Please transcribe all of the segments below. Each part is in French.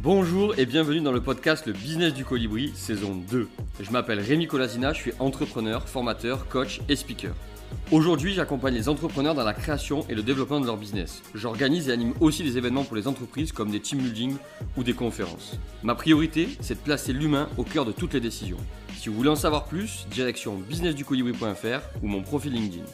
Bonjour et bienvenue dans le podcast Le Business du Colibri, saison 2. Je m'appelle Rémi Colasina, je suis entrepreneur, formateur, coach et speaker. Aujourd'hui, j'accompagne les entrepreneurs dans la création et le développement de leur business. J'organise et anime aussi des événements pour les entreprises comme des team building ou des conférences. Ma priorité, c'est de placer l'humain au cœur de toutes les décisions. Si vous voulez en savoir plus, direction businessducolibri.fr ou mon profil LinkedIn.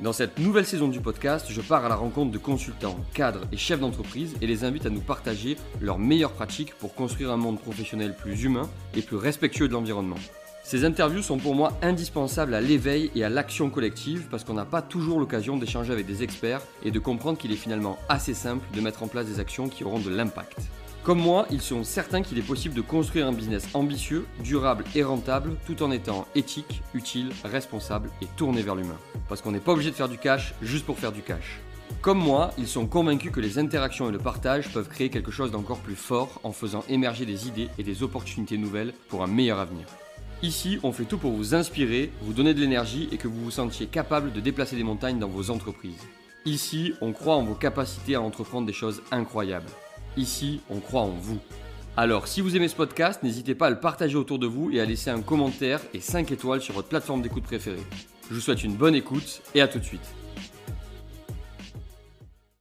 Dans cette nouvelle saison du podcast, je pars à la rencontre de consultants, cadres et chefs d'entreprise et les invite à nous partager leurs meilleures pratiques pour construire un monde professionnel plus humain et plus respectueux de l'environnement. Ces interviews sont pour moi indispensables à l'éveil et à l'action collective parce qu'on n'a pas toujours l'occasion d'échanger avec des experts et de comprendre qu'il est finalement assez simple de mettre en place des actions qui auront de l'impact. Comme moi, ils sont certains qu'il est possible de construire un business ambitieux, durable et rentable tout en étant éthique, utile, responsable et tourné vers l'humain. Parce qu'on n'est pas obligé de faire du cash juste pour faire du cash. Comme moi, ils sont convaincus que les interactions et le partage peuvent créer quelque chose d'encore plus fort en faisant émerger des idées et des opportunités nouvelles pour un meilleur avenir. Ici, on fait tout pour vous inspirer, vous donner de l'énergie et que vous vous sentiez capable de déplacer des montagnes dans vos entreprises. Ici, on croit en vos capacités à entreprendre des choses incroyables. Ici, on croit en vous. Alors, si vous aimez ce podcast, n'hésitez pas à le partager autour de vous et à laisser un commentaire et 5 étoiles sur votre plateforme d'écoute préférée. Je vous souhaite une bonne écoute et à tout de suite.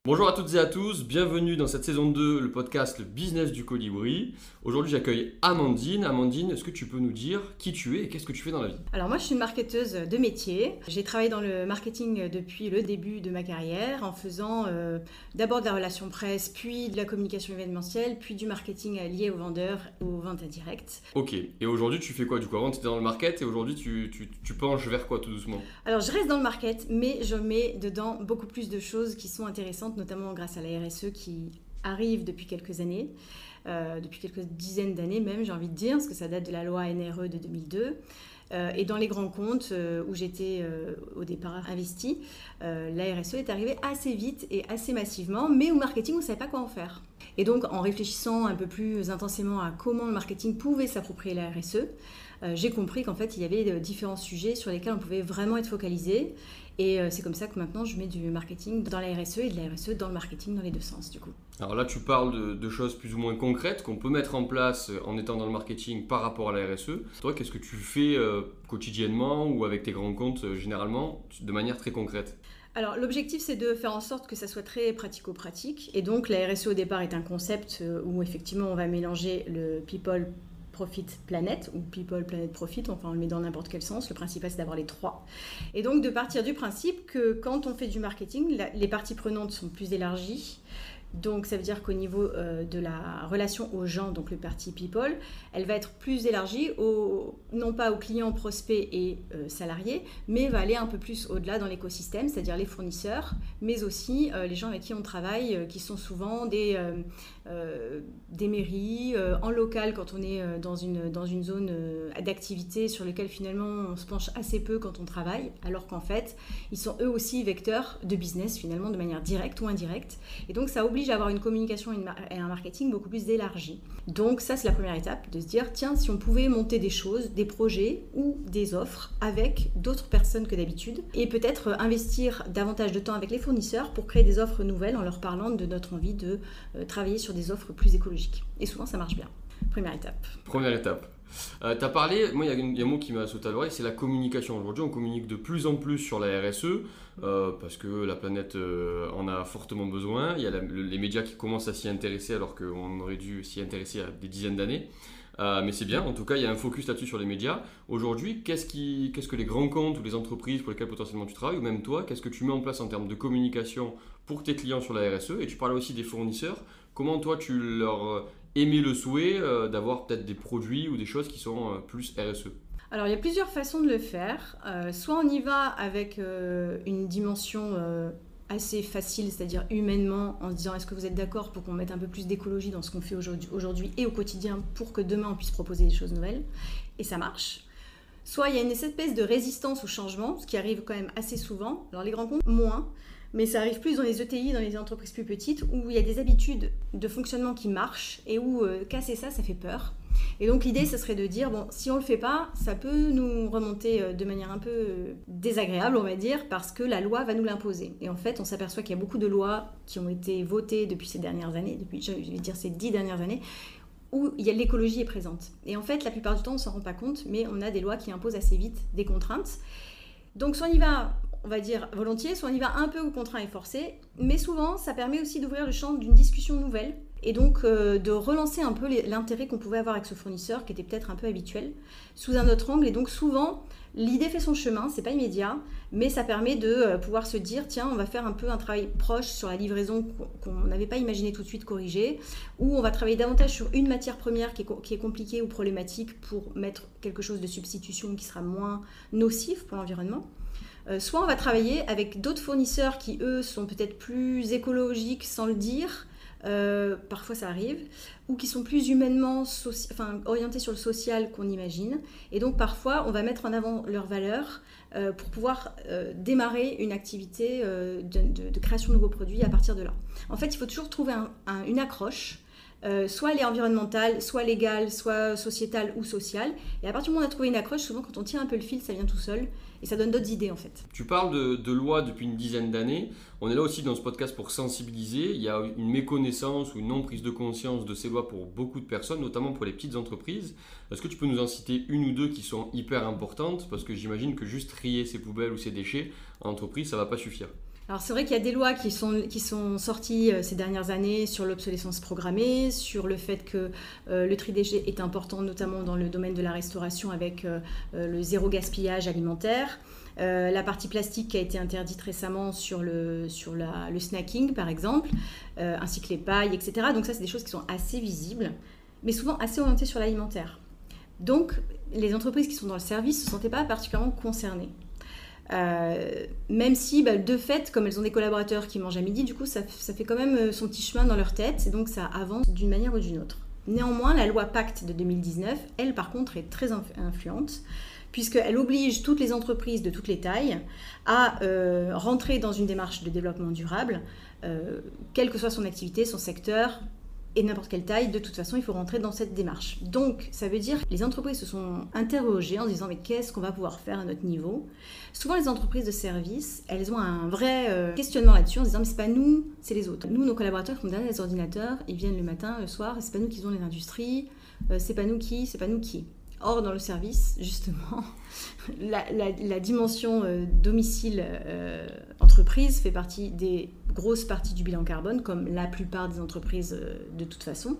Bonjour à toutes et à tous, bienvenue dans cette saison 2, le podcast Le Business du Colibri. Aujourd'hui j'accueille Amandine. Amandine, est-ce que tu peux nous dire qui tu es et qu'est-ce que tu fais dans la vie? Alors moi je suis une marketeuse de métier. J'ai travaillé dans le marketing depuis le début de ma carrière en faisant euh, d'abord de la relation presse, puis de la communication événementielle, puis du marketing lié aux vendeurs, aux ventes indirectes. Ok, et aujourd'hui tu fais quoi? Du coup Avant tu étais dans le market et aujourd'hui tu, tu, tu penches vers quoi tout doucement? Alors je reste dans le market mais je mets dedans beaucoup plus de choses qui sont intéressantes notamment grâce à la RSE qui arrive depuis quelques années, euh, depuis quelques dizaines d'années même, j'ai envie de dire, parce que ça date de la loi NRE de 2002. Euh, et dans les grands comptes euh, où j'étais au départ investie, la RSE est arrivée assez vite et assez massivement, mais au marketing, on ne savait pas quoi en faire. Et donc, en réfléchissant un peu plus intensément à comment le marketing pouvait s'approprier la RSE, j'ai compris qu'en fait, il y avait différents sujets sur lesquels on pouvait vraiment être focalisé et euh, c'est comme ça que maintenant je mets du marketing dans la RSE et de la RSE dans le marketing dans les deux sens du coup. Alors là tu parles de, choses plus ou moins concrètes qu'on peut mettre en place euh, en étant dans le marketing par rapport à la RSE. Toi qu'est-ce que tu fais euh, quotidiennement ou avec tes grands comptes généralement de manière très concrète? Alors l'objectif c'est de faire en sorte que ça soit très pratico-pratique et donc la RSE au départ est un concept où effectivement on va mélanger le people Profit Planet ou People Planet Profit, enfin on le met dans n'importe quel sens, le principal c'est d'avoir les trois. Et donc de partir du principe que quand on fait du marketing, les parties prenantes sont plus élargies, donc ça veut dire qu'au niveau euh, de la relation aux gens, donc le parti people, elle va être plus élargie, non pas aux clients, prospects et euh, salariés, mais va aller un peu plus au-delà dans l'écosystème, c'est-à-dire les fournisseurs, mais aussi euh, les gens avec qui on travaille, qui sont souvent des, des mairies, en local quand on est dans, une, dans une zone d'activité sur laquelle finalement on se penche assez peu quand on travaille, alors qu'en fait ils sont eux aussi vecteurs de business finalement de manière directe ou indirecte. Et donc ça oblige à avoir une communication et un marketing beaucoup plus élargi. Donc ça, c'est la première étape, de se dire, tiens, si on pouvait monter des choses, des projets ou des offres avec d'autres personnes que d'habitude, et peut-être investir davantage de temps avec les fournisseurs pour créer des offres nouvelles en leur parlant de notre envie de euh, travailler sur des offres plus écologiques. Et souvent, ça marche bien. Première étape. Première étape. Euh, tu as parlé, moi il y, a un mot qui m'a sauté à l'oreille, c'est la communication. Aujourd'hui on communique de plus en plus sur la RSE euh, parce que la planète euh, en a fortement besoin. Il y a les médias qui commencent à s'y intéresser alors qu'on aurait dû s'y intéresser à des dizaines d'années. mais c'est bien, en tout cas il y a un focus là-dessus sur les médias. Aujourd'hui, qu'est-ce, qu'est-ce que les grands comptes ou les entreprises pour lesquelles potentiellement tu travailles, ou même toi, qu'est-ce que tu mets en place en termes de communication pour tes clients sur la RSE Et tu parlais aussi des fournisseurs. Comment toi tu leur aimer le souhait euh, d'avoir peut-être des produits ou des choses qui sont euh, plus RSE alors il y a plusieurs façons de le faire. Euh, soit on y va avec une dimension assez facile, c'est-à-dire humainement, en se disant est-ce que vous êtes d'accord pour qu'on mette un peu plus d'écologie dans ce qu'on fait aujourd'hui et au quotidien pour que demain on puisse proposer des choses nouvelles. Et ça marche. Soit il y a une espèce de résistance au changement, ce qui arrive quand même assez souvent. Alors les grands comptes, moins mais ça arrive plus dans les ETI, dans les entreprises plus petites, où il y a des habitudes de fonctionnement qui marchent et où euh, casser ça, ça fait peur. Et donc l'idée, ce serait de dire, bon, si on ne le fait pas, ça peut nous remonter euh, de manière un peu euh, désagréable, on va dire, parce que la loi va nous l'imposer. Et en fait, on s'aperçoit qu'il y a beaucoup de lois qui ont été votées depuis ces dernières années, depuis, je vais dire, ces dix dernières années, où l'écologie est présente. Et en fait, la plupart du temps, on s'en rend pas compte, mais on a des lois qui imposent assez vite des contraintes. Donc soit on y va, on va dire volontiers, soit on y va un peu ou contraint et forcé, mais souvent ça permet aussi d'ouvrir le champ d'une discussion nouvelle et donc euh, de relancer un peu l'intérêt qu'on pouvait avoir avec ce fournisseur qui était peut-être un peu habituel sous un autre angle. Et donc souvent, l'idée fait son chemin, c'est pas immédiat, mais ça permet de euh, pouvoir se dire tiens, on va faire un peu un travail proche sur la livraison qu'on n'avait pas imaginé tout de suite corriger, ou on va travailler davantage sur une matière première qui est compliquée ou problématique pour mettre quelque chose de substitution qui sera moins nocif pour l'environnement. Euh, soit on va travailler avec d'autres fournisseurs qui, eux, sont peut-être plus écologiques sans le dire, euh, parfois ça arrive, ou qui sont plus humainement enfin, orientés sur le social qu'on imagine. Et donc parfois, on va mettre en avant leurs valeurs euh, pour pouvoir démarrer une activité de, création de nouveaux produits à partir de là. En fait, il faut toujours trouver une accroche. soit elle est environnementale, soit légale, soit sociétale ou sociale. Et à partir du moment où on a trouvé une accroche, souvent quand on tire un peu le fil, ça vient tout seul et ça donne d'autres idées en fait. Tu parles de, de loi depuis une dizaine d'années. On est là aussi dans ce podcast pour sensibiliser. Il y a une méconnaissance ou une non prise de conscience de ces lois pour beaucoup de personnes, notamment pour les petites entreprises. Est-ce que tu peux nous en citer une ou deux qui sont hyper importantes? Parce que j'imagine que juste trier ses poubelles ou ses déchets en entreprise, ça ne va pas suffire. Alors c'est vrai qu'il y a des lois qui sont, qui sont sorties euh, ces dernières années sur l'obsolescence programmée, sur le fait que euh, le tri déchets est important notamment dans le domaine de la restauration avec euh, le zéro gaspillage alimentaire. la partie plastique qui a été interdite récemment sur le, sur le snacking par exemple, ainsi que les pailles, etc. Donc ça c'est des choses qui sont assez visibles, mais souvent assez orientées sur l'alimentaire. Donc les entreprises qui sont dans le service ne se sentaient pas particulièrement concernées. Euh, même si, bah, de fait, comme elles ont des collaborateurs qui mangent à midi, du coup, ça, fait quand même euh, son petit chemin dans leur tête, et donc ça avance d'une manière ou d'une autre. Néanmoins, la loi Pacte de 2019, elle, par contre, est très influente, puisqu'elle oblige toutes les entreprises de toutes les tailles à euh, rentrer dans une démarche de développement durable, quelle que soit son activité, son secteur, et n'importe quelle taille, de toute façon, il faut rentrer dans cette démarche. Donc, ça veut dire que les entreprises se sont interrogées en disant mais qu'est-ce qu'on va pouvoir faire à notre niveau? Souvent, les entreprises de services, elles ont un vrai euh, questionnement là-dessus en disant mais c'est pas nous, c'est les autres. Nous, nos collaborateurs qui ont derrière les ordinateurs, ils viennent le matin, le soir, c'est pas nous qui ont les industries, euh, c'est pas nous qui, c'est pas nous qui. Or, dans le service, justement, la, dimension euh, domicile-entreprise fait partie des grosse partie du bilan carbone, comme la plupart des entreprises euh, de toute façon.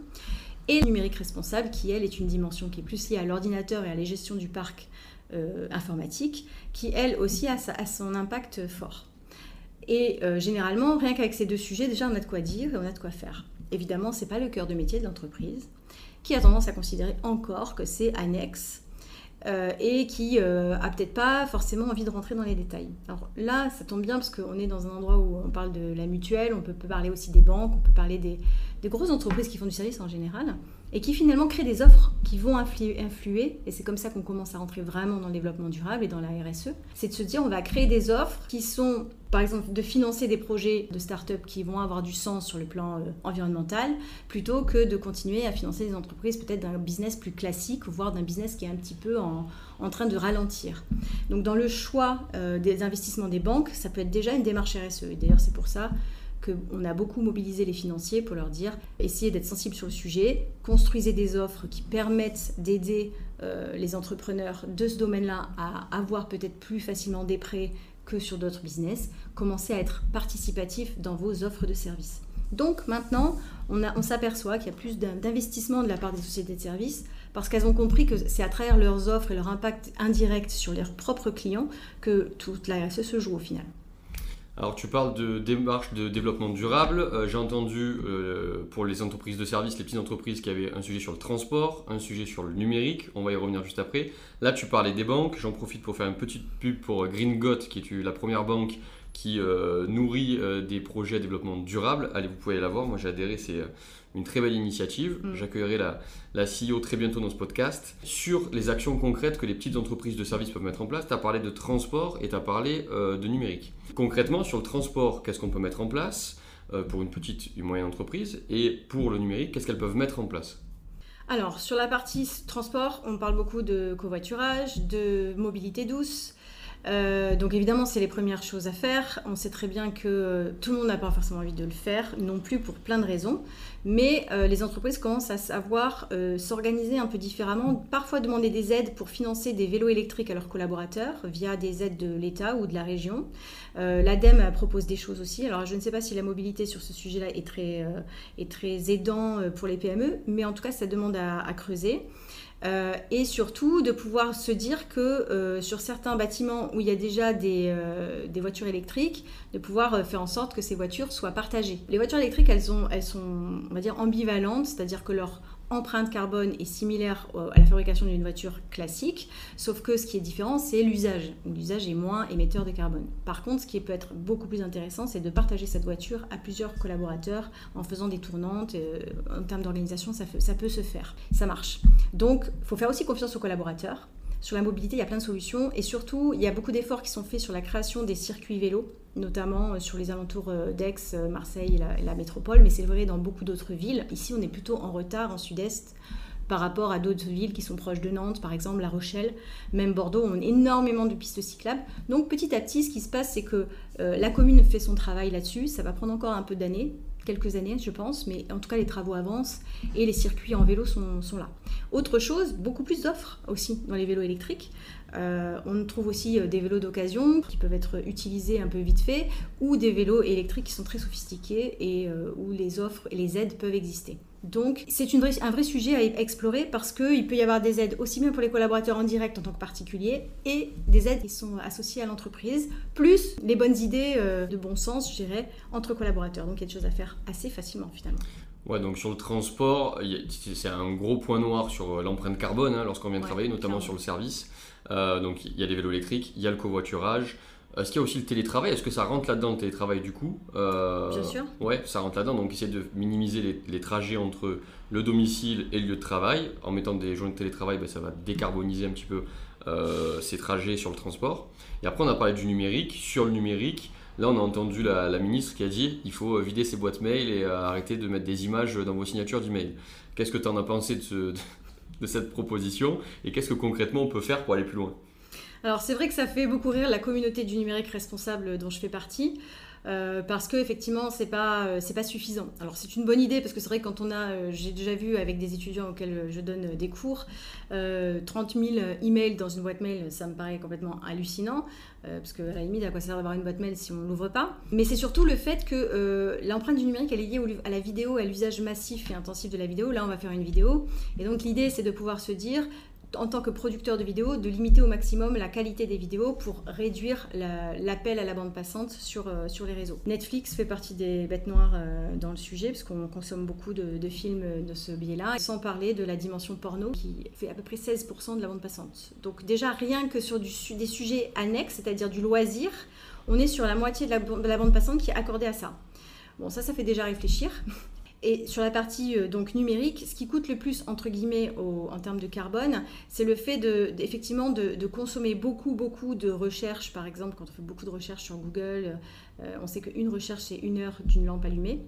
Et le numérique responsable, qui elle est une dimension qui est plus liée à l'ordinateur et à la gestion du parc euh, informatique, qui elle aussi a, son impact fort. Et euh, généralement, rien qu'avec ces deux sujets, déjà on a de quoi dire et on a de quoi faire. Évidemment, ce n'est pas le cœur de métier de l'entreprise, qui a tendance à considérer encore que c'est annexe euh, et qui euh, a peut-être pas forcément envie de rentrer dans les détails. Alors là, ça tombe bien parce qu'on est dans un endroit où on parle de la mutuelle, on peut, parler aussi des banques, on peut parler des, des, grosses entreprises qui font du service en général et qui finalement créent des offres qui vont influer, et c'est comme ça qu'on commence à rentrer vraiment dans le développement durable et dans la RSE, c'est de se dire on va créer des offres qui sont par exemple de financer des projets de start-up qui vont avoir du sens sur le plan euh, environnemental, plutôt que de continuer à financer des entreprises peut-être d'un business plus classique, voire d'un business qui est un petit peu en, train de ralentir. Donc dans le choix euh, des investissements des banques, ça peut être déjà une démarche RSE. Et d'ailleurs c'est pour ça qu'on a beaucoup mobilisé les financiers pour leur dire essayez d'être sensible sur le sujet, construisez des offres qui permettent d'aider euh, les entrepreneurs de ce domaine-là à avoir peut-être plus facilement des prêts que sur d'autres business, commencez à être participatif dans vos offres de services. Donc maintenant, on, on s'aperçoit qu'il y a plus d'investissement de la part des sociétés de services parce qu'elles ont compris que c'est à travers leurs offres et leur impact indirect sur leurs propres clients que toute la RSE se joue au final. Alors tu parles de démarche de développement durable. Euh, j'ai entendu euh, pour les entreprises de services, les petites entreprises qui avaient un sujet sur le transport, un sujet sur le numérique. On va y revenir juste après. Là tu parlais des banques. J'en profite pour faire une petite pub pour Green Got, qui est la première banque qui euh, nourrit des projets de développement durable. Allez, vous pouvez la voir. Moi j'ai adhéré, c'est une très belle initiative. Mm. J'accueillerai la, la CEO très bientôt dans ce podcast. Sur les actions concrètes que les petites entreprises de services peuvent mettre en place, tu as parlé de transport et tu as parlé euh, de numérique. Concrètement, sur le transport, qu'est-ce qu'on peut mettre en place euh, pour une petite ou moyenne entreprise? Et pour le numérique, qu'est-ce qu'elles peuvent mettre en place? Alors, sur la partie transport, on parle beaucoup de covoiturage, de mobilité douce, Euh, donc évidemment, c'est les premières choses à faire. On sait très bien que euh, tout le monde n'a pas forcément envie de le faire, non plus pour plein de raisons. Mais euh, les entreprises commencent à savoir s'organiser un peu différemment, parfois demander des aides pour financer des vélos électriques à leurs collaborateurs via des aides de l'État ou de la région. L'ADEME propose des choses aussi. Alors je ne sais pas si la mobilité sur ce sujet-là est très, est très aidant pour les PME, mais en tout cas, ça demande à creuser. Euh, et surtout de pouvoir se dire que euh, sur certains bâtiments où il y a déjà des, euh, voitures électriques, de pouvoir faire en sorte que ces voitures soient partagées. Les voitures électriques, elles, elles sont, on va dire, ambivalentes, c'est-à-dire que leur empreinte carbone est similaire à la fabrication d'une voiture classique, sauf que ce qui est différent, c'est l'usage. L'usage est moins émetteur de carbone. Par contre, ce qui peut être beaucoup plus intéressant, c'est de partager cette voiture à plusieurs collaborateurs en faisant des tournantes. Euh, en termes d'organisation, ça, ça peut se faire. Ça marche. Donc, il faut faire aussi confiance aux collaborateurs. Sur la mobilité, il y a plein de solutions et surtout, il y a beaucoup d'efforts qui sont faits sur la création des circuits vélos notamment euh, sur les alentours euh, d'Aix, euh, Marseille et la, métropole, mais c'est vrai dans beaucoup d'autres villes. Ici, on est plutôt en retard en sud-est par rapport à d'autres villes qui sont proches de Nantes, par exemple La Rochelle, même Bordeaux, ont énormément de pistes cyclables. Donc petit à petit, ce qui se passe, c'est que la commune fait son travail là-dessus. Ça va prendre encore un peu d'années, quelques années, je pense, mais en tout cas, les travaux avancent et les circuits en vélo sont, sont là. Autre chose, beaucoup plus d'offres aussi dans les vélos électriques. Euh, on trouve aussi euh, des vélos d'occasion qui peuvent être utilisés un peu vite fait ou des vélos électriques qui sont très sophistiqués et euh, où les offres et les aides peuvent exister. Donc c'est un vrai sujet à explorer parce qu'il peut y avoir des aides aussi bien pour les collaborateurs en direct en tant que particuliers et des aides qui sont associées à l'entreprise, plus les bonnes idées de bon sens, je dirais, entre collaborateurs. Donc il y a des choses à faire assez facilement finalement. Ouais, donc sur le transport, c'est un gros point noir sur l'empreinte carbone hein, lorsqu'on vient de travailler, notamment sur le service. Euh, donc il y a des vélos électriques, il y a le covoiturage. Est-ce qu'il y a aussi le télétravail? Est-ce que ça rentre là-dedans le télétravail du coup? Euh, Bien sûr. Ouais, ça rentre là-dedans. Donc essayer de minimiser les, trajets entre le domicile et le lieu de travail. En mettant des journées de télétravail, ben, ça va décarboniser un petit peu euh, ces trajets sur le transport. Et après, on a parlé du numérique. Sur le numérique, là, on a entendu la, ministre qui a dit il faut vider ses boîtes mail et arrêter de mettre des images dans vos signatures d'email. Qu'est-ce que tu en as pensé de cette proposition et qu'est-ce que concrètement on peut faire pour aller plus loin? Alors c'est vrai que ça fait beaucoup rire la communauté du numérique responsable dont je fais partie. Euh, parce que effectivement c'est pas euh, c'est pas suffisant. Alors c'est une bonne idée parce que c'est vrai que quand on a euh, j'ai déjà vu avec des étudiants auxquels je donne des cours 30 000 emails dans une boîte mail ça me paraît complètement hallucinant parce que à la limite à quoi ça sert d'avoir une boîte mail si on l'ouvre pas? Mais c'est surtout le fait que l'empreinte du numérique elle est liée à la vidéo à l'usage massif et intensif de la vidéo. Là on va faire une vidéo et donc l'idée c'est de pouvoir se dire en tant que producteur de vidéos, de limiter au maximum la qualité des vidéos pour réduire l'appel à la bande passante sur, euh, sur les réseaux. Netflix fait partie des bêtes noires euh, dans le sujet, parce qu'on consomme beaucoup de, films de ce biais-là, sans parler de la dimension porno qui fait à peu près 16% de la bande passante. Donc déjà, rien que sur des sujets annexes, c'est-à-dire du loisir, on est sur la moitié de la, de la bande passante qui est accordée à ça. Bon, ça, ça fait déjà réfléchir. Et sur la partie euh, donc numérique, ce qui coûte le plus entre guillemets en termes de carbone, c'est le fait de, effectivement de, consommer beaucoup beaucoup de recherches. Par exemple, quand on fait beaucoup de recherches sur Google, euh, on sait qu'une recherche c'est une heure d'une lampe allumée.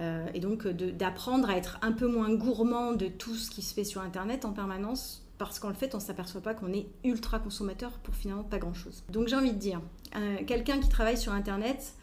Euh, et donc d'apprendre à être un peu moins gourmand de tout ce qui se fait sur Internet en permanence parce qu'en fait, on ne s'aperçoit pas qu'on est ultra consommateur pour finalement pas grand-chose. Donc j'ai envie de dire, quelqu'un qui travaille sur Internet,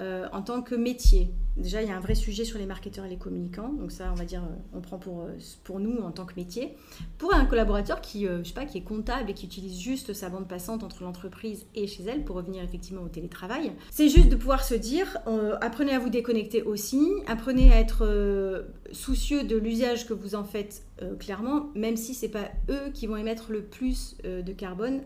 euh, en tant que métier. Déjà, il y a un vrai sujet sur les marketeurs et les communicants. Donc ça, on va dire, euh, on prend pour, euh, pour nous en tant que métier. Pour un collaborateur qui, je sais pas, qui est comptable et qui utilise juste sa bande passante entre l'entreprise et chez elle pour revenir effectivement au télétravail, c'est juste de pouvoir se dire, apprenez à vous déconnecter aussi, apprenez à être soucieux de l'usage que vous en faites clairement, même si c'est pas eux qui vont émettre le plus de carbone,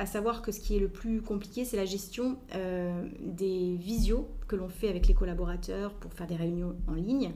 à savoir que ce qui est le plus compliqué, c'est la gestion euh, des visios que l'on fait avec les collaborateurs pour faire des réunions en ligne.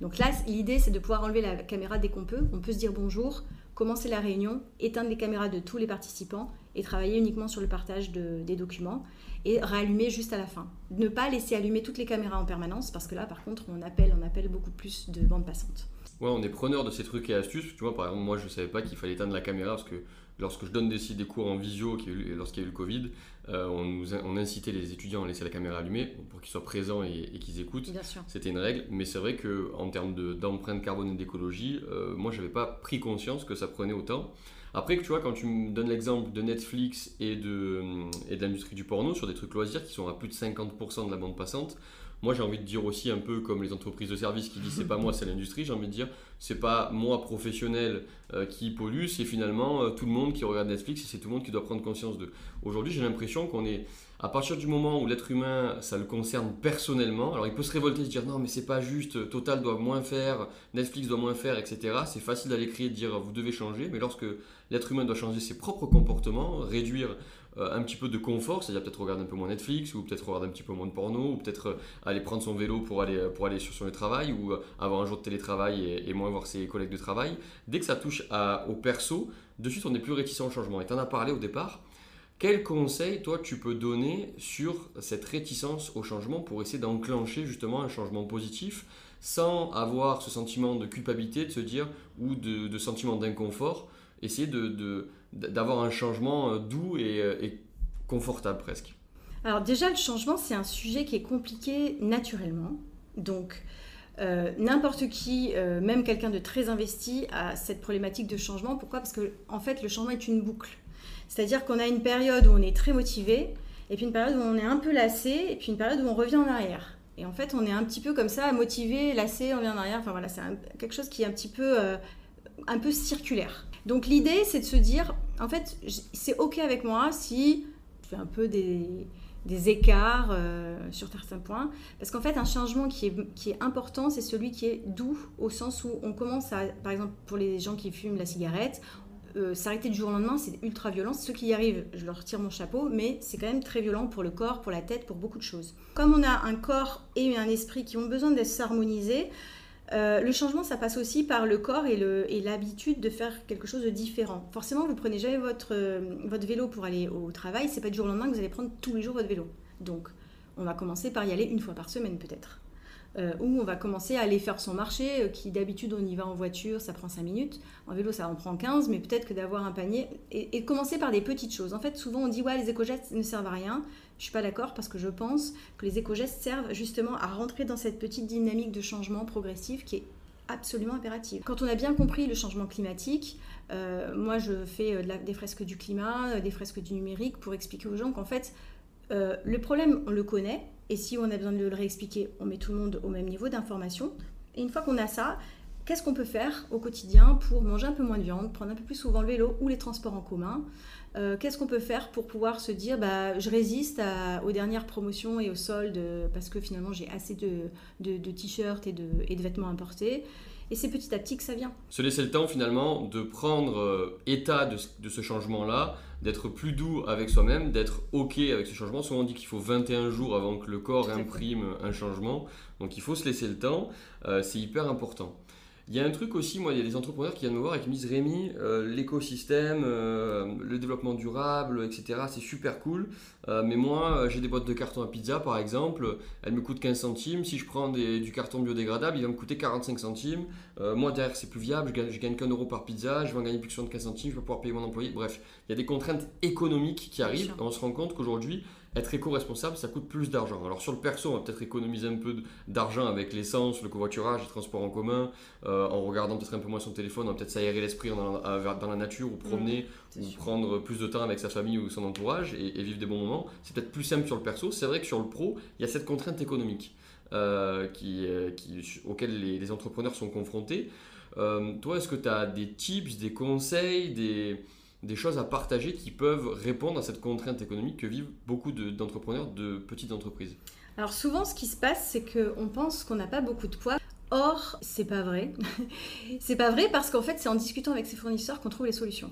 Donc là, l'idée, c'est de pouvoir enlever la caméra dès qu'on peut. On peut se dire bonjour, commencer la réunion, éteindre les caméras de tous les participants et travailler uniquement sur le partage des documents et rallumer juste à la fin. Ne pas laisser allumer toutes les caméras en permanence parce que là, par contre, on appelle, on appelle beaucoup plus de bandes passantes. Ouais, on est preneur de ces trucs et astuces. Tu vois, par exemple, moi, je ne savais pas qu'il fallait éteindre la caméra parce que lorsque je donne des, des cours en visio, lorsqu'il y a eu le Covid, euh, on, nous on incitait les étudiants à laisser la caméra allumée pour qu'ils soient présents et, qu'ils écoutent. C'était une règle, mais c'est vrai qu'en termes d'empreinte carbone et d'écologie, euh, moi, je n'avais pas pris conscience que ça prenait autant. Après, tu vois, quand tu me donnes l'exemple de Netflix et de, et de l'industrie du porno sur des trucs loisirs qui sont à plus de 50% de la bande passante, moi j'ai envie de dire aussi un peu comme les entreprises de services qui disent c'est pas moi, c'est l'industrie, j'ai envie de dire c'est pas moi professionnel euh, qui pollue, c'est finalement euh, tout le monde qui regarde Netflix et c'est tout le monde qui doit prendre conscience d'eux. Aujourd'hui, j'ai l'impression qu'on est à partir du moment où l'être humain, ça le concerne personnellement, alors il peut se révolter, se dire non mais c'est pas juste, Total doit moins faire, Netflix doit moins faire, etc. C'est facile d'aller crier, de dire vous devez changer, mais lorsque l'être humain doit changer ses propres comportements, réduire euh, un petit peu de confort, c'est-à-dire peut-être regarder un peu moins Netflix, ou peut-être regarder un petit peu moins de porno, ou peut-être euh, aller prendre son vélo pour aller, pour aller sur son travail, ou euh, avoir un jour de télétravail et, moins voir ses collègues de travail. Dès que ça touche au perso, de suite on est plus réticent au changement. Et tu en as parlé au départ. Quel conseil, toi, tu peux donner sur cette réticence au changement pour essayer d'enclencher justement un changement positif sans avoir ce sentiment de culpabilité, de se dire, ou de, sentiment d'inconfort? Essayer de d'avoir un changement euh, doux euh, et, confortable presque Alors déjà, le changement, c'est un sujet qui est compliqué naturellement. Donc, euh, n'importe qui, même quelqu'un de très investi, a cette problématique de changement. Pourquoi? Parce que en fait, le changement est une boucle. C'est-à-dire qu'on a une période où on est très motivé, et puis une période où on est un peu lassé, et puis une période où on revient en arrière. Et en fait, on est un petit peu comme ça, motivé, lassé, on revient en arrière. Enfin voilà, c'est quelque chose qui est un petit peu, un peu circulaire. Donc l'idée, c'est de se dire, en fait, c'est OK avec moi si je fais un peu des, écarts euh, sur certains points. Parce qu'en fait, un changement qui est, qui est important, c'est celui qui est doux, au sens où on commence à, par exemple, pour les gens qui fument la cigarette, euh, s'arrêter du jour au lendemain, c'est ultra violent. Ceux qui y arrivent, je leur tire mon chapeau, mais c'est quand même très violent pour le corps, pour la tête, pour beaucoup de choses. Comme on a un corps et un esprit qui ont besoin d'être s'harmoniser, euh, le changement, ça passe aussi par le corps et l'habitude de faire quelque chose de différent. Forcément, vous prenez jamais votre, euh, votre vélo pour aller au travail. C'est pas du jour au lendemain que vous allez prendre tous les jours votre vélo. Donc, on va commencer par y aller une fois par semaine peut-être. Euh, ou on va commencer à aller faire son marché, qui d'habitude on y va en voiture, ça prend 5 minutes. En vélo, ça en prend 15, mais peut-être que d'avoir un panier. Et, commencer par des petites choses. En fait, souvent on dit, ouais, les éco-gestes ne servent à rien. Je suis pas d'accord parce que je pense que les éco-gestes servent justement à rentrer dans cette petite dynamique de changement progressif qui est absolument impérative. Quand on a bien compris le changement climatique, euh, moi je fais euh, des fresques du climat, euh, des fresques du numérique pour expliquer aux gens qu'en fait le problème on le connaît et si on a besoin de le réexpliquer, on met tout le monde au même niveau d'information. Et une fois qu'on a ça, qu'est-ce qu'on peut faire au quotidien pour manger un peu moins de viande, prendre un peu plus souvent le vélo ou les transports en commun? Euh, qu'est-ce qu'on peut faire pour pouvoir se dire bah, je résiste aux dernières promotions et aux soldes parce que finalement j'ai assez de, t-shirts et de, et de vêtements et c'est petit à petit que ça vient. Se laisser le temps finalement de prendre euh, état de, de ce changement-là, d'être plus doux avec soi-même, d'être OK avec ce changement. Souvent on dit qu'il faut 21 jours avant que le corps imprime un changement, donc il faut se laisser le temps, euh, c'est hyper important. Il y a un truc aussi, moi, il y a des entrepreneurs qui viennent me voir et qui me disent Rémi, euh, l'écosystème, euh, le développement durable, etc., c'est super cool. Euh, mais moi, j'ai des boîtes de carton à pizza, par exemple, elles me coûtent 15 centimes. Si je prends du carton biodégradable, il va me coûter 45 centimes. moi, derrière, c'est plus viable, je gagne, gagne qu'un euro par pizza, je vais en gagner plus de 15 centimes, je vais pouvoir payer mon employé. Bref, il y a des contraintes économiques qui arrivent et on se rend compte qu'aujourd'hui, être éco-responsable, ça coûte plus d'argent. Alors sur le perso, on va peut-être économiser un peu d'argent avec l'essence, le covoiturage, les transports en commun, euh, en regardant peut-être un peu moins son téléphone, on va peut-être s'aérer l'esprit dans, dans, la nature ou promener mmh, ou prendre plus de temps avec sa famille ou son entourage et, vivre des bons moments. C'est peut-être plus simple sur le perso. C'est vrai que sur le pro, il y a cette contrainte économique euh, qui, euh, qui, auquel les, entrepreneurs sont confrontés. toi, est-ce que tu as des tips, des conseils, des des choses à partager qui peuvent répondre à cette contrainte économique que vivent beaucoup d'entrepreneurs de, petites entreprises Alors souvent, ce qui se passe, c'est qu'on pense qu'on n'a pas beaucoup de poids. Or, c'est pas vrai. c'est pas vrai parce qu'en fait, c'est en discutant avec ses fournisseurs qu'on trouve les solutions.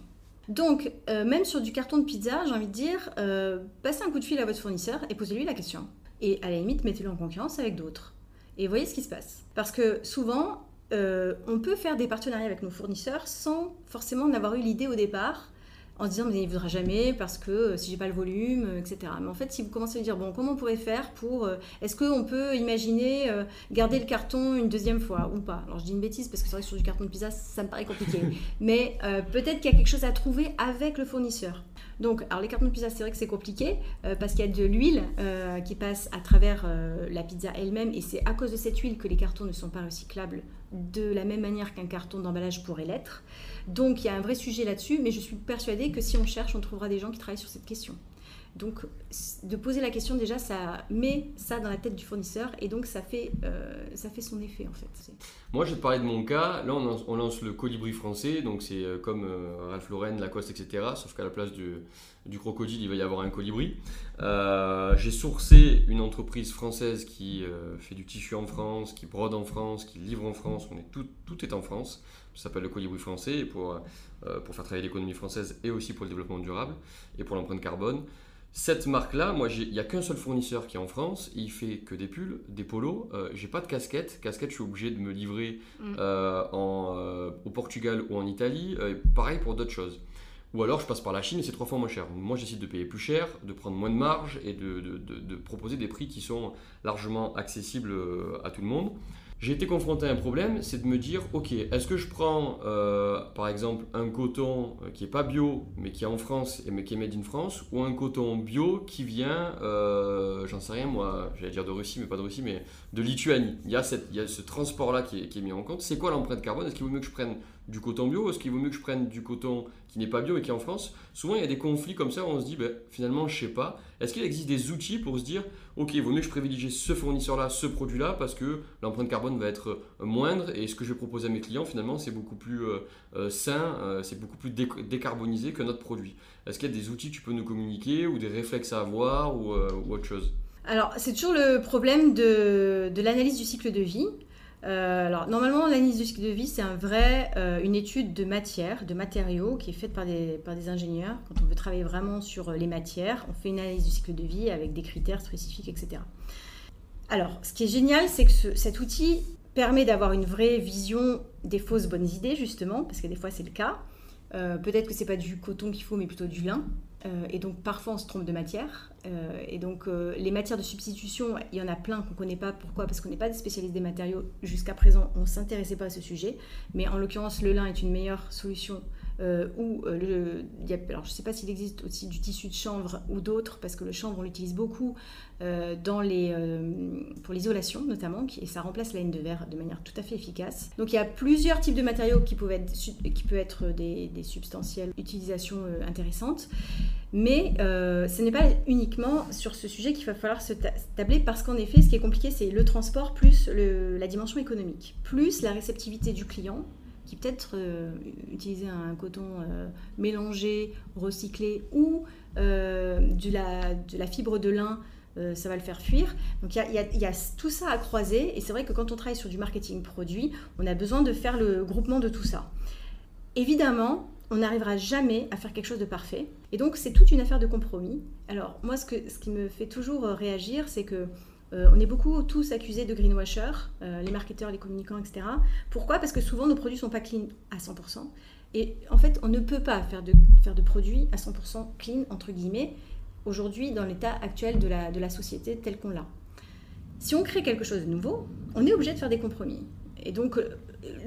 Donc, euh, même sur du carton de pizza, j'ai envie de dire, euh, passez un coup de fil à votre fournisseur et posez-lui la question. Et à la limite, mettez-le en concurrence avec d'autres. Et voyez ce qui se passe. Parce que souvent, euh, on peut faire des partenariats avec nos fournisseurs sans forcément en avoir eu l'idée au départ en se disant mais il ne voudra jamais parce que euh, si j'ai pas le volume, euh, etc. Mais en fait, si vous commencez à dire bon, comment on pourrait faire pour, euh, est-ce qu'on peut imaginer garder le carton une deuxième fois ou pas? Alors je dis une bêtise parce que c'est vrai que sur du carton de pizza, ça me paraît compliqué. Mais peut-être qu'il y a quelque chose à trouver avec le fournisseur. Donc, alors les cartons de pizza, c'est vrai que c'est compliqué parce qu'il y a de l'huile qui passe à travers la pizza elle-même et c'est à cause de cette huile que les cartons ne sont pas recyclables de la même manière qu'un carton d'emballage pourrait l'être. Donc il y a un vrai sujet là-dessus, mais je suis persuadée que si on cherche, on trouvera des gens qui travaillent sur cette question. Donc, de poser la question, déjà, ça met ça dans la tête du fournisseur et donc ça fait, euh, ça fait son effet en fait. Moi, je vais te parler de mon cas. Là, on lance, le colibri français, donc c'est euh, comme euh, Ralph Lauren, Lacoste, etc. Sauf qu'à la place du, du, crocodile, il va y avoir un colibri. J'ai sourcé une entreprise française qui fait du tissu en France, qui brode en France, qui livre en France. Tout, tout est en France. Ça s'appelle le colibri français pour, pour faire travailler l'économie française et aussi pour le développement durable et pour l'empreinte carbone. Cette marque-là, moi, il n'y a qu'un seul fournisseur qui est en France. Il fait que des pulls, des polos. Euh, j'ai pas de casquette. Casquette, je suis obligé de me livrer mm. euh, en, euh, au Portugal ou en Italie. pareil pour d'autres choses. Ou alors, je passe par la Chine et c'est trois fois moins cher. Moi, j'essaie de payer plus cher, de prendre moins de marge et de, de proposer des prix qui sont largement accessibles à tout le monde j'ai été confronté à un problème, c'est de me dire, ok, est-ce que je prends euh, par exemple un coton euh, qui n'est pas bio, mais qui est en France et qui est made in France, ou un coton bio qui vient, euh, j'en sais rien moi, j'allais dire de Russie, mais pas de Russie, mais de Lituanie. Il y a, cette, il y a ce transport-là qui qui est mis en compte. C'est quoi l'empreinte carbone? Est-ce qu'il vaut mieux que je prenne du coton bio Est-ce qu'il vaut mieux que je prenne du coton qui n'est pas bio et qui est en France? Souvent, il y a des conflits comme ça où on se dit, ben, finalement, je sais pas. Est-ce qu'il existe des outils pour se dire, ok, il vaut mieux que je privilégie ce fournisseur-là, ce produit-là, parce que l'empreinte carbone va être euh, moindre et ce que je vais proposer à mes clients, finalement, c'est beaucoup plus euh, euh, sain, c'est beaucoup plus décarbonisé que notre produit? Est-ce qu'il y a des outils que tu peux nous communiquer ou des réflexes à avoir ou, autre chose? Alors, c'est toujours le problème de, de l'analyse du cycle de vie. Euh, alors, normalement, l'analyse du cycle de vie, c'est un vrai, euh, une étude de matière, de matériaux qui est faite par des, par des ingénieurs. Quand on veut travailler vraiment sur les matières, on fait une analyse du cycle de vie avec des critères spécifiques, etc. Alors, ce qui est génial, c'est que cet outil permet d'avoir une vraie vision des fausses bonnes idées, justement, parce que des fois, c'est le cas. Euh, peut-être que c'est pas du coton qu'il faut, mais plutôt du lin. Euh, et donc parfois on se trompe de matière. Euh, et donc les matières de substitution, il y en a plein qu'on ne connaît pas. Pourquoi? Parce qu'on n'est pas des spécialistes des matériaux. Jusqu'à présent, on ne s'intéressait pas à ce sujet. Mais en l'occurrence, le lin est une meilleure solution euh, ou euh, alors je ne sais pas s'il existe aussi du tissu de chanvre ou d'autres, parce que le chanvre on l'utilise beaucoup euh, dans les, pour l'isolation notamment, et ça remplace la laine de verre de manière tout à fait efficace. Donc il y a plusieurs types de matériaux qui peuvent être, qui être des substantielles utilisations intéressantes, mais ce n'est pas uniquement sur ce sujet qu'il va falloir se tabler, parce qu'en effet ce qui est compliqué c'est le transport plus la dimension économique, plus la réceptivité du client qui peut-être euh, utiliser un coton euh, mélangé, recyclé ou euh, de, la, fibre de lin, ça va le faire fuir. Donc il y, a tout ça à croiser et c'est vrai que quand on travaille sur du marketing produit, on a besoin de faire le groupement de tout ça. Évidemment, on n'arrivera jamais à faire quelque chose de parfait. Et donc, c'est toute une affaire de compromis. Alors, moi, ce, que, ce qui me fait toujours réagir, c'est que euh, on est beaucoup tous accusés de greenwasher, euh, les marketeurs, les communicants, etc. Pourquoi? Parce que souvent nos produits ne sont pas clean à 100%. Et en fait, on ne peut pas faire de, faire de produits à 100% clean, entre guillemets, aujourd'hui dans l'état actuel de la, de la société tel qu'on l'a. Si on crée quelque chose de nouveau, on est obligé de faire des compromis. Et donc, euh,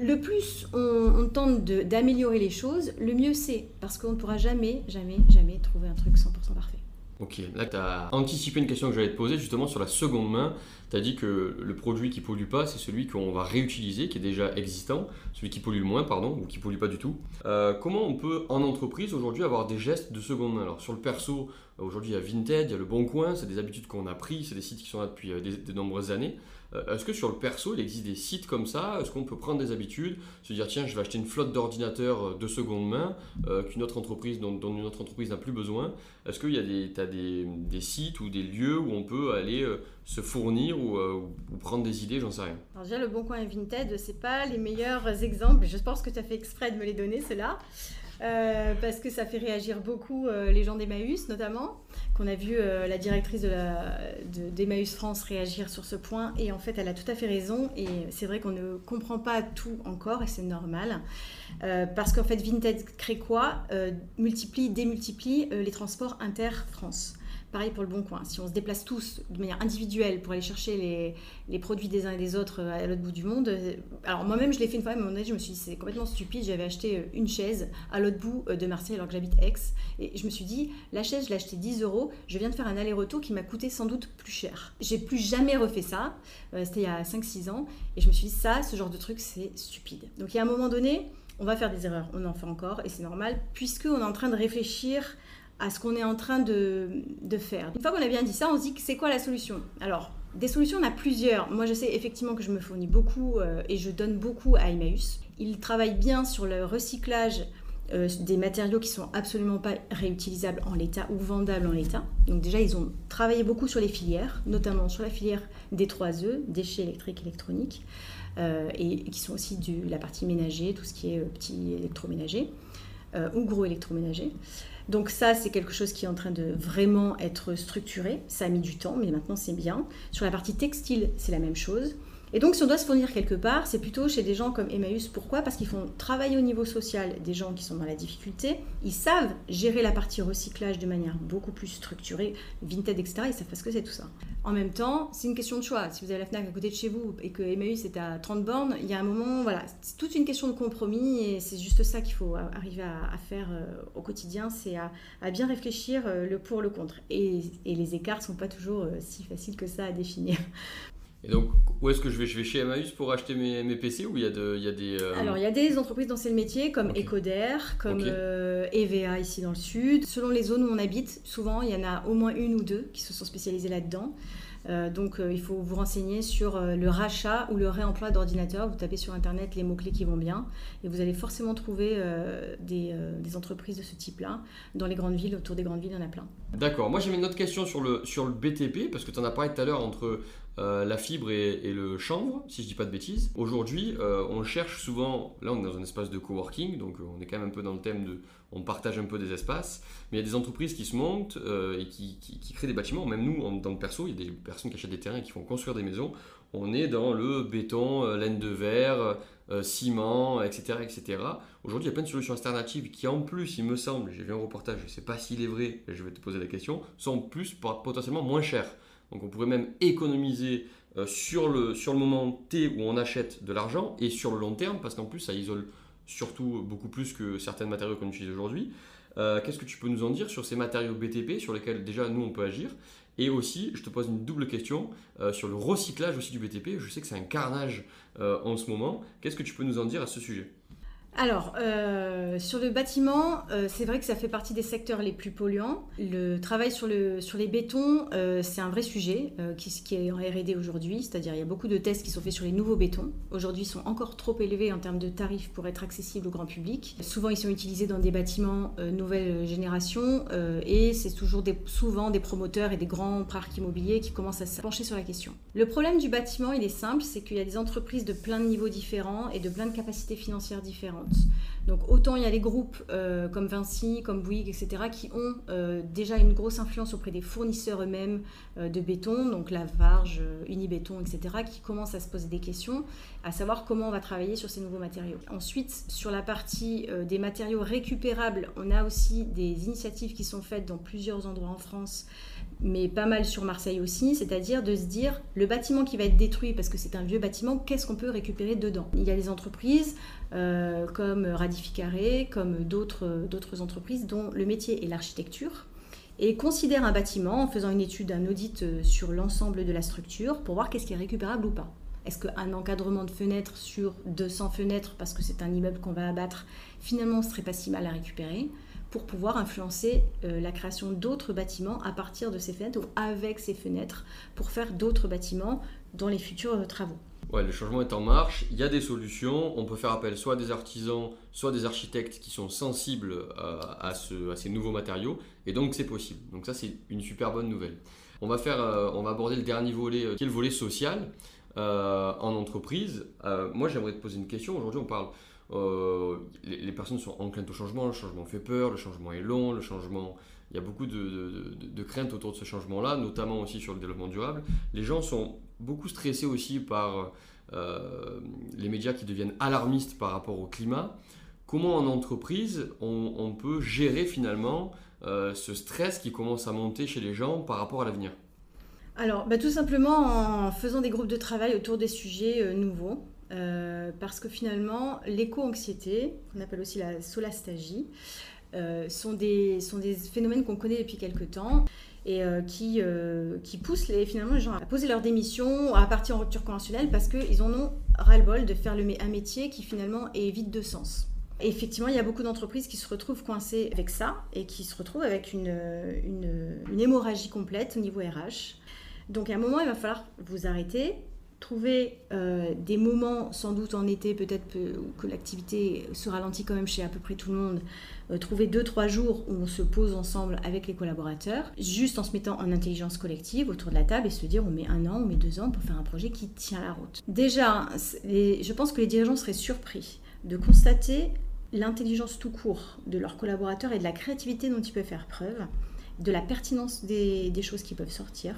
le plus on, tente d'améliorer les choses, le mieux c'est. Parce qu'on ne pourra jamais, jamais, jamais trouver un truc 100% parfait. Ok, là tu as anticipé une question que j'allais te poser justement sur la seconde main. Tu as dit que le produit qui pollue pas, c'est celui qu'on va réutiliser, qui est déjà existant, celui qui pollue le moins, pardon, ou qui pollue pas du tout. Euh, comment on peut en entreprise aujourd'hui avoir des gestes de seconde main? Alors sur le perso, aujourd'hui il y a Vinted, il y a le Bon Coin, c'est des habitudes qu'on a pris, c'est des sites qui sont là depuis euh, de nombreuses années. Euh, est-ce que sur le perso, il existe des sites comme ça? Est-ce qu'on peut prendre des habitudes, se dire tiens, je vais acheter une flotte d'ordinateurs euh, de seconde main euh, qu'une autre entreprise dont, une autre entreprise n'a plus besoin Est-ce qu'il y a des, as des, des, sites ou des lieux où on peut aller se fournir ou, prendre des idées? J'en sais rien. Alors déjà, le Bon Coin et Vinted, c'est pas les meilleurs exemples. Je pense que tu as fait exprès de me les donner, ceux-là. Euh, parce que ça fait réagir beaucoup euh, les gens d'Emmaüs notamment, qu'on a vu euh, la directrice d'Emmaüs de France réagir sur ce point, et en fait elle a tout à fait raison, et c'est vrai qu'on ne comprend pas tout encore, et c'est normal, parce qu'en fait Vinted crée quoi Multiplie, démultiplie les transports inter-France. Pareil pour le bon coin. Si on se déplace tous de manière individuelle pour aller chercher les, produits des uns et des autres à l'autre bout du monde, euh, alors moi-même je l'ai fait une fois, mais à un moment donné, je me suis dit c'est complètement stupide. J'avais acheté euh, une chaise à l'autre bout de Marseille alors que j'habite Aix. Et je me suis dit, la chaise, je l'ai achetée 10 euros. Je viens de faire un aller-retour qui m'a coûté sans doute plus cher. J'ai plus jamais refait ça. C'était il y a 5-6 ans. Et je me suis dit, ça, ce genre de truc, c'est stupide. Donc il y a un moment donné, on va faire des erreurs, on en fait encore, et c'est normal, puisqu'on est en train de réfléchir à ce qu'on est en train de, faire. Une fois qu'on a bien dit ça, on se dit c'est quoi la solution? Alors, des solutions, on a plusieurs. Moi, je sais effectivement que je me fournis beaucoup euh, et je donne beaucoup à Emmaüs. Ils travaillent bien sur le recyclage euh, des matériaux qui sont absolument pas réutilisables en l'état ou vendables en l'état. Donc déjà, ils ont travaillé beaucoup sur les filières, notamment sur la filière des 3E, déchets électriques électroniques. Euh, et qui sont aussi du, la partie ménager, tout ce qui est petit électroménager ou gros électroménager. Donc ça, c'est quelque chose qui est en train de vraiment être structuré. Ça a mis du temps, mais maintenant c'est bien. Sur la partie textile, c'est la même chose. Et donc, si on doit se fournir quelque part, c'est plutôt chez des gens comme Emmaüs. Pourquoi? Parce qu'ils font travailler au niveau social des gens qui sont dans la difficulté. Ils savent gérer la partie recyclage de manière beaucoup plus structurée, Vinted, etc. Ils savent pas ce que c'est tout ça. En même temps, c'est une question de choix. Si vous avez la FNAC à côté de chez vous et que Emmaüs est à 30 bornes, il y a un moment, voilà, c'est toute une question de compromis et c'est juste ça qu'il faut arriver à, faire euh, au quotidien, c'est à, bien réfléchir euh, le pour, le contre. Et, les écarts sont pas toujours euh, si faciles que ça à définir. Et donc, où est-ce que je vais? Je vais chez Emmaüs pour acheter mes, mes PC ou il y a, de, il y a des... Euh, Alors, il y a des entreprises dans ces métiers comme Ecoder, comme EVA euh, ici dans le sud. Selon les zones où on habite, souvent, il y en a au moins une ou deux qui se sont spécialisées là-dedans. Euh, donc il faut vous renseigner sur le rachat ou le réemploi d'ordinateurs. Vous tapez sur Internet les mots-clés qui vont bien et vous allez forcément trouver des, des, entreprises de ce type-là. Dans les grandes villes, autour des grandes villes, il y en a plein. D'accord. Moi j'avais une autre question sur le, sur le BTP parce que tu en as parlé tout à l'heure entre euh, la fibre et, le chanvre, si je dis pas de bêtises. Aujourd'hui, euh, on cherche souvent, là on est dans un espace de coworking, donc euh, on est quand même un peu dans le thème de, on partage un peu des espaces, mais il y a des entreprises qui se montent et qui, créent des bâtiments, même nous, dans le perso, il y a des personnes qui achètent des terrains et qui font construire des maisons, on est dans le béton, laine de verre, ciment, etc. etc. Aujourd'hui, il y a plein de solutions alternatives qui, en plus, il me semble, j'ai vu un reportage, je ne sais pas s'il est vrai, je vais te poser la question, sont plus potentiellement moins chères. Donc on pourrait même économiser euh, sur, le, sur le moment T où on achète de l'argent et sur le long terme, parce qu'en plus ça isole surtout beaucoup plus que certains matériaux qu'on utilise aujourd'hui. Euh, qu'est-ce que tu peux nous en dire sur ces matériaux BTP sur lesquels déjà nous on peut agir? Et aussi, je te pose une double question euh, sur le recyclage aussi du BTP. Je sais que c'est un carnage en ce moment. Qu'est-ce que tu peux nous en dire à ce sujet? Alors, euh, sur le bâtiment, euh, c'est vrai que ça fait partie des secteurs les plus polluants. Le travail sur, le, sur les bétons, euh, c'est un vrai sujet qui, est en RD aujourd'hui, c'est-à-dire il y a beaucoup de tests qui sont faits sur les nouveaux bétons. Aujourd'hui, ils sont encore trop élevés en termes de tarifs pour être accessibles au grand public. Souvent, ils sont utilisés dans des bâtiments nouvelle génération et c'est toujours souvent des promoteurs et des grands parcs immobiliers qui commencent à se pencher sur la question. Le problème du bâtiment, il est simple, c'est qu'il y a des entreprises de plein de niveaux différents et de plein de capacités financières différentes. Donc autant il y a les groupes euh, comme Vinci, comme Bouygues, etc., qui ont euh, déjà une grosse influence auprès des fournisseurs eux-mêmes euh, de béton, donc Lafarge, Unibéton, etc., qui commencent à se poser des questions, à savoir comment on va travailler sur ces nouveaux matériaux. Ensuite, sur la partie des matériaux récupérables, on a aussi des initiatives qui sont faites dans plusieurs endroits en France mais pas mal sur Marseille aussi, c'est-à-dire de se dire le bâtiment qui va être détruit parce que c'est un vieux bâtiment, qu'est-ce qu'on peut récupérer dedans? Il y a des entreprises euh, comme Radificaré, comme d'autres entreprises dont le métier est l'architecture et considèrent un bâtiment en faisant une étude, un audit euh, sur l'ensemble de la structure pour voir qu'est-ce qui est récupérable ou pas. Est-ce qu'un encadrement de fenêtres sur 200 fenêtres, parce que c'est un immeuble qu'on va abattre, finalement, ce serait pas si mal à récupérer? Pour pouvoir influencer euh, la création d'autres bâtiments à partir de ces fenêtres ou avec ces fenêtres pour faire d'autres bâtiments dans les futurs euh, travaux. Ouais, le changement est en marche, il y a des solutions, on peut faire appel soit à des artisans, soit des architectes qui sont sensibles euh, à, à, ces nouveaux matériaux, et donc c'est possible. Donc ça c'est une super bonne nouvelle. On va, faire, on va aborder le dernier volet, qui est le volet social en entreprise. moi j'aimerais te poser une question, aujourd'hui on parle euh, les, personnes sont enclines au changement, le changement fait peur, le changement est long, le changement... Il y a beaucoup de, craintes autour de ce changement-là, notamment aussi sur le développement durable. Les gens sont beaucoup stressés aussi par euh, les médias qui deviennent alarmistes par rapport au climat. comment en entreprise on, peut gérer finalement euh, ce stress qui commence à monter chez les gens par rapport à l'avenir? Alors, bah, tout simplement en faisant des groupes de travail autour des sujets nouveaux. Euh, parce que finalement, l'éco-anxiété, qu'on appelle aussi la solastagie, sont, des, sont des phénomènes qu'on connaît depuis quelques temps et qui, qui poussent les, finalement les gens à poser leur démission, à partir en rupture conventionnelle parce qu'ils en ont ras-le-bol de faire le, un métier qui finalement est vide de sens effectivement, il y a beaucoup d'entreprises qui se retrouvent coincées avec ça et qui se retrouvent avec une, une, hémorragie complète au niveau RH. Donc à un moment, il va falloir vous arrêter, trouver euh, des moments, sans doute en été, peut-être que l'activité se ralentit quand même chez à peu près tout le monde, euh, trouver deux, trois jours où on se pose ensemble avec les collaborateurs, juste en se mettant en intelligence collective autour de la table et se dire on met un an, on met deux ans pour faire un projet qui tient la route. Déjà, je pense que les dirigeants seraient surpris de constater l'intelligence tout court de leurs collaborateurs et de la créativité dont ils peuvent faire preuve, de la pertinence des, choses qui peuvent sortir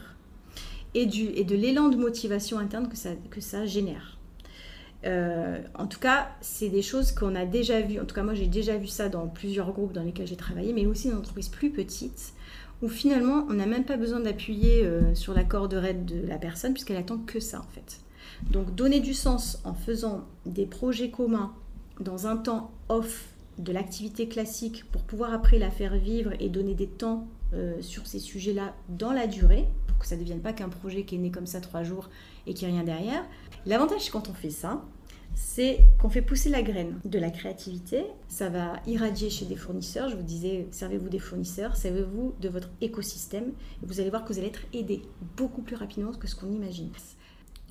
et, du, et de l'élan de motivation interne que ça, que ça génère. Euh, en tout cas, c'est des choses qu'on a déjà vues. En tout cas, moi, j'ai déjà vu ça dans plusieurs groupes dans lesquels j'ai travaillé, mais aussi dans des entreprises plus petites, où finalement, on n'a même pas besoin d'appuyer euh, sur la corde raide de la personne, puisqu'elle attend que ça, en fait. Donc, donner du sens en faisant des projets communs dans un temps off de l'activité classique pour pouvoir après la faire vivre et donner des temps euh, sur ces sujets-là dans la durée, que ça ne devienne pas qu'un projet qui est né comme ça trois jours et qui a rien derrière. L'avantage quand on fait ça, c'est qu'on fait pousser la graine de la créativité. Ça va irradier chez des fournisseurs. Je vous disais, servez-vous des fournisseurs, servez-vous de votre écosystème. Et vous allez voir que vous allez être aidé beaucoup plus rapidement que ce qu'on imagine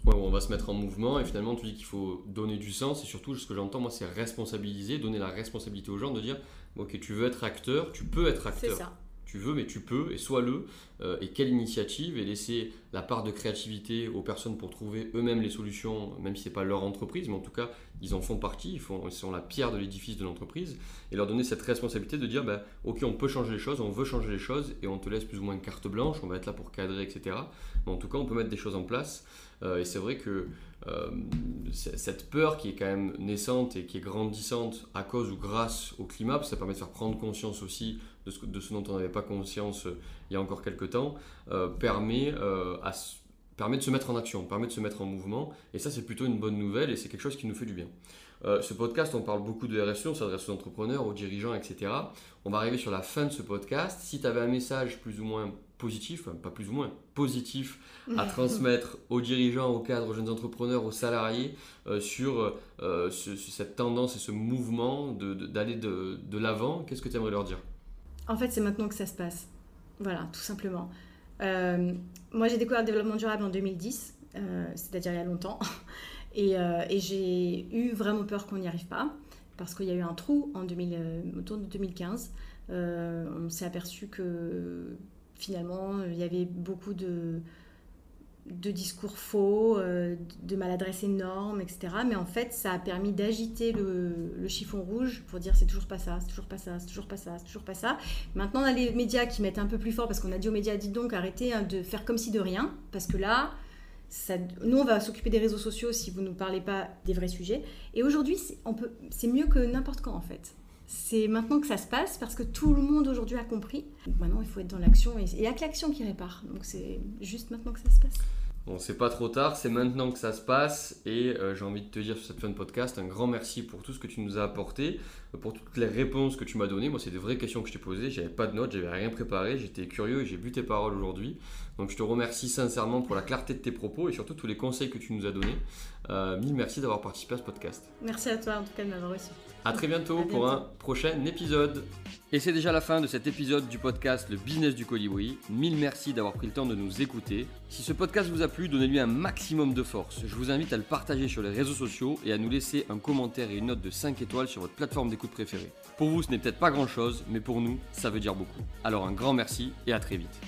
on va se mettre en mouvement et finalement tu dis qu'il faut donner du sens et surtout ce que j'entends moi c'est responsabiliser, donner la responsabilité aux gens de dire ok tu veux être acteur, tu peux être acteur. Tu veux mais tu peux et sois-le euh, et quelle initiative et laisser la part de créativité aux personnes pour trouver eux-mêmes les solutions même si c'est pas leur entreprise mais en tout cas ils en font partie, ils, font, ils sont la pierre de l'édifice de l'entreprise et leur donner cette responsabilité de dire bah, ok on peut changer les choses, on veut changer les choses et on te laisse plus ou moins une carte blanche, on va être là pour cadrer etc. En tout cas on peut mettre des choses en place euh, et c'est vrai que euh, cette peur qui est quand même naissante et qui est grandissante à cause ou grâce au climat, ça permet de faire prendre conscience aussi de ce, dont on n'avait pas conscience euh, il y a encore quelques temps, permet, permet de se mettre en action, permet de se mettre en mouvement. Et ça, c'est plutôt une bonne nouvelle et c'est quelque chose qui nous fait du bien. Ce podcast, on parle beaucoup de RSE, on s'adresse aux entrepreneurs, aux dirigeants, etc. On va arriver sur la fin de ce podcast. Si tu avais un message plus ou moins positif, pas plus ou moins positif, à transmettre aux dirigeants, aux cadres, aux jeunes entrepreneurs, aux salariés euh, sur euh, cette tendance et ce mouvement d'aller de, de, l'avant Qu'est-ce que tu aimerais leur dire? En fait, c'est maintenant que ça se passe. Voilà, tout simplement. Euh, moi, j'ai découvert le développement durable en 2010, c'est-à-dire il y a longtemps. Et, et j'ai eu vraiment peur qu'on n'y arrive pas, parce qu'il y a eu un trou en 2000, autour de 2015. on s'est aperçu que finalement, il y avait beaucoup de, discours faux, euh, de maladresse énorme, etc. Mais en fait, ça a permis d'agiter le, chiffon rouge pour dire c'est toujours pas ça, c'est toujours pas ça, c'est toujours pas ça, c'est toujours pas ça. Maintenant, on a les médias qui mettent un peu plus fort parce qu'on a dit aux médias, dites donc, arrêtez hein, de faire comme si de rien, parce que là, nous, on va s'occuper des réseaux sociaux si vous ne nous parlez pas des vrais sujets. Et aujourd'hui, c'est mieux que n'importe quand, en fait. C'est maintenant que ça se passe parce que tout le monde aujourd'hui a compris. maintenant, il faut être dans l'action et il n'y a que l'action qui répare. Donc c'est juste maintenant que ça se passe. Bon, c'est pas trop tard, c'est maintenant que ça se passe et euh, j'ai envie de te dire sur cette fin de podcast un grand merci pour tout ce que tu nous as apporté, pour toutes les réponses que tu m'as données. Moi, c'est des vraies questions que je t'ai posées, j'avais pas de notes, j'avais rien préparé, j'étais curieux et j'ai vu tes paroles aujourd'hui. Donc, je te remercie sincèrement pour la clarté de tes propos et surtout tous les conseils que tu nous as donnés. Euh, mille merci d'avoir participé à ce podcast. Merci à toi en tout cas de m'avoir reçu. A très bientôt, pour un prochain épisode. Et c'est déjà la fin de cet épisode du podcast Le business du colibri. Mille merci d'avoir pris le temps de nous écouter. Si ce podcast vous a plu, donnez-lui un maximum de force. Je vous invite à le partager sur les réseaux sociaux et à nous laisser un commentaire et une note de 5 étoiles sur votre plateforme d'écoute préférée. Pour vous, ce n'est peut-être pas grand-chose, mais pour nous, ça veut dire beaucoup. Alors un grand merci et à très vite.